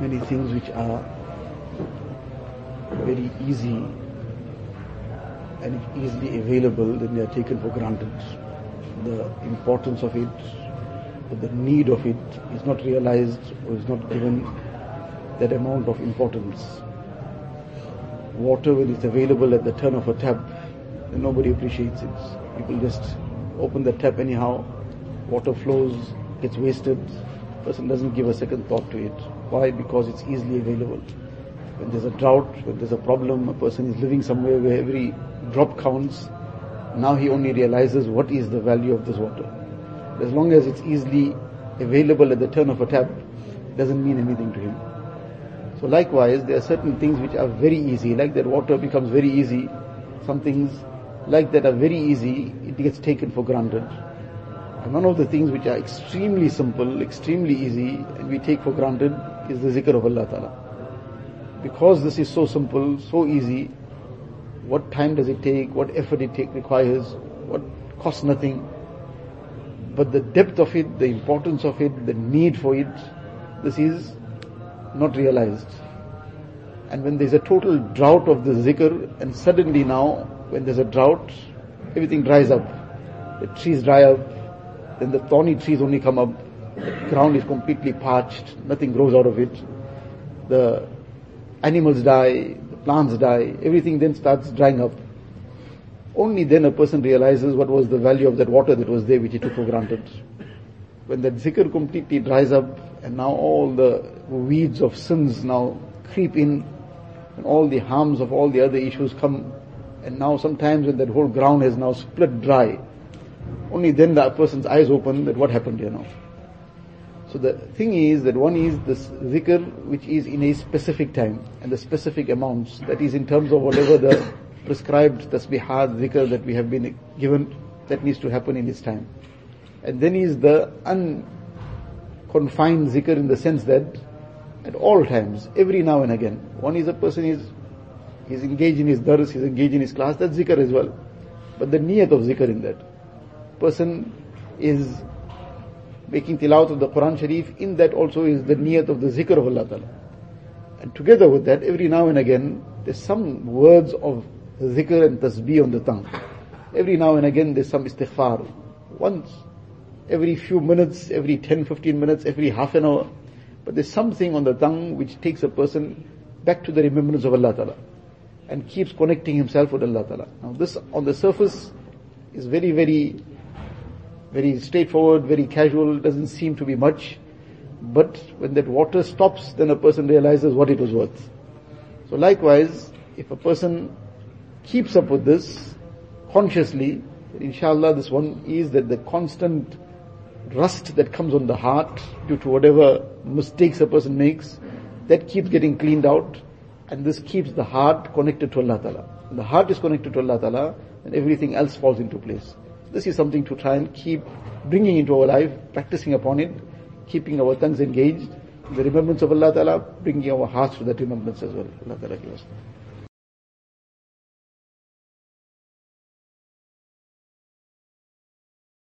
many things which are very easy and easily available, then they are taken for granted. The importance of it, the need of it is not realized or is not given that amount of importance. Water, when it's available at the turn of a tap, nobody appreciates it. People just open the tap anyhow, water flows, gets wasted, person doesn't give a second thought to it. Why? Because it's easily available. When there's a drought, when there's a problem, a person is living somewhere where every drop counts, now he only realizes what is the value of this water. As long as it's easily available at the turn of a tap, it doesn't mean anything to him. So likewise, there are certain things which are very easy, like that water becomes very easy. Some things like that are very easy, it gets taken for granted. One of the things which are extremely simple, extremely easy, and we take for granted is the zikr of Allah Ta'ala. Because this is so simple, so easy, what time does it take, what effort it take, requires, what costs nothing. But the depth of it, the importance of it, the need for it, this is not realized. And when there's a total drought of the zikr, and suddenly now, when there's a drought, everything dries up. The trees dry up, then the thorny trees only come up, the ground is completely parched, nothing grows out of it. The animals die, the plants die, everything then starts drying up. Only then a person realizes what was the value of that water that was there which he took for granted. When that zikr completely dries up and now all the weeds of sins now creep in and all the harms of all the other issues come and now sometimes when that whole ground has now split dry, only then the person's eyes open that what happened here now. So the thing is that one is this zikr which is in a specific time and the specific amounts that is in terms of whatever the prescribed tasbihat zikr that we have been given that needs to happen in its time. And then is the unconfined zikr in the sense that at all times, every now and again, one is a person is he's engaged in his dars, he's engaged in his class, that's zikr as well. But the niyat of zikr in that. Person is making tilawat of the Quran Sharif, in that also is the niyat of the zikr of Allah Ta'ala. And together with that, every now and again, there's some words of zikr and tasbih on the tongue. Every now and again, there's some istighfar. Once, every few minutes, every 10, 15 minutes, every half an hour. But there's something on the tongue which takes a person back to the remembrance of Allah Ta'ala and keeps connecting himself with Allah Ta'ala. Now this on the surface is very, very very straightforward, very casual, doesn't seem to be much. But when that water stops, then a person realizes what it was worth. So likewise, if a person keeps up with this consciously, inshallah this one is that the constant rust that comes on the heart due to whatever mistakes a person makes, that keeps getting cleaned out and this keeps the heart connected to Allah Ta'ala. When the heart is connected to Allah Ta'ala, then everything else falls into place. This is something to try and keep bringing into our life, practicing upon it, keeping our tongues engaged, the remembrance of Allah Ta'ala, bringing our hearts to that remembrance as well. Allah Ta'ala give us.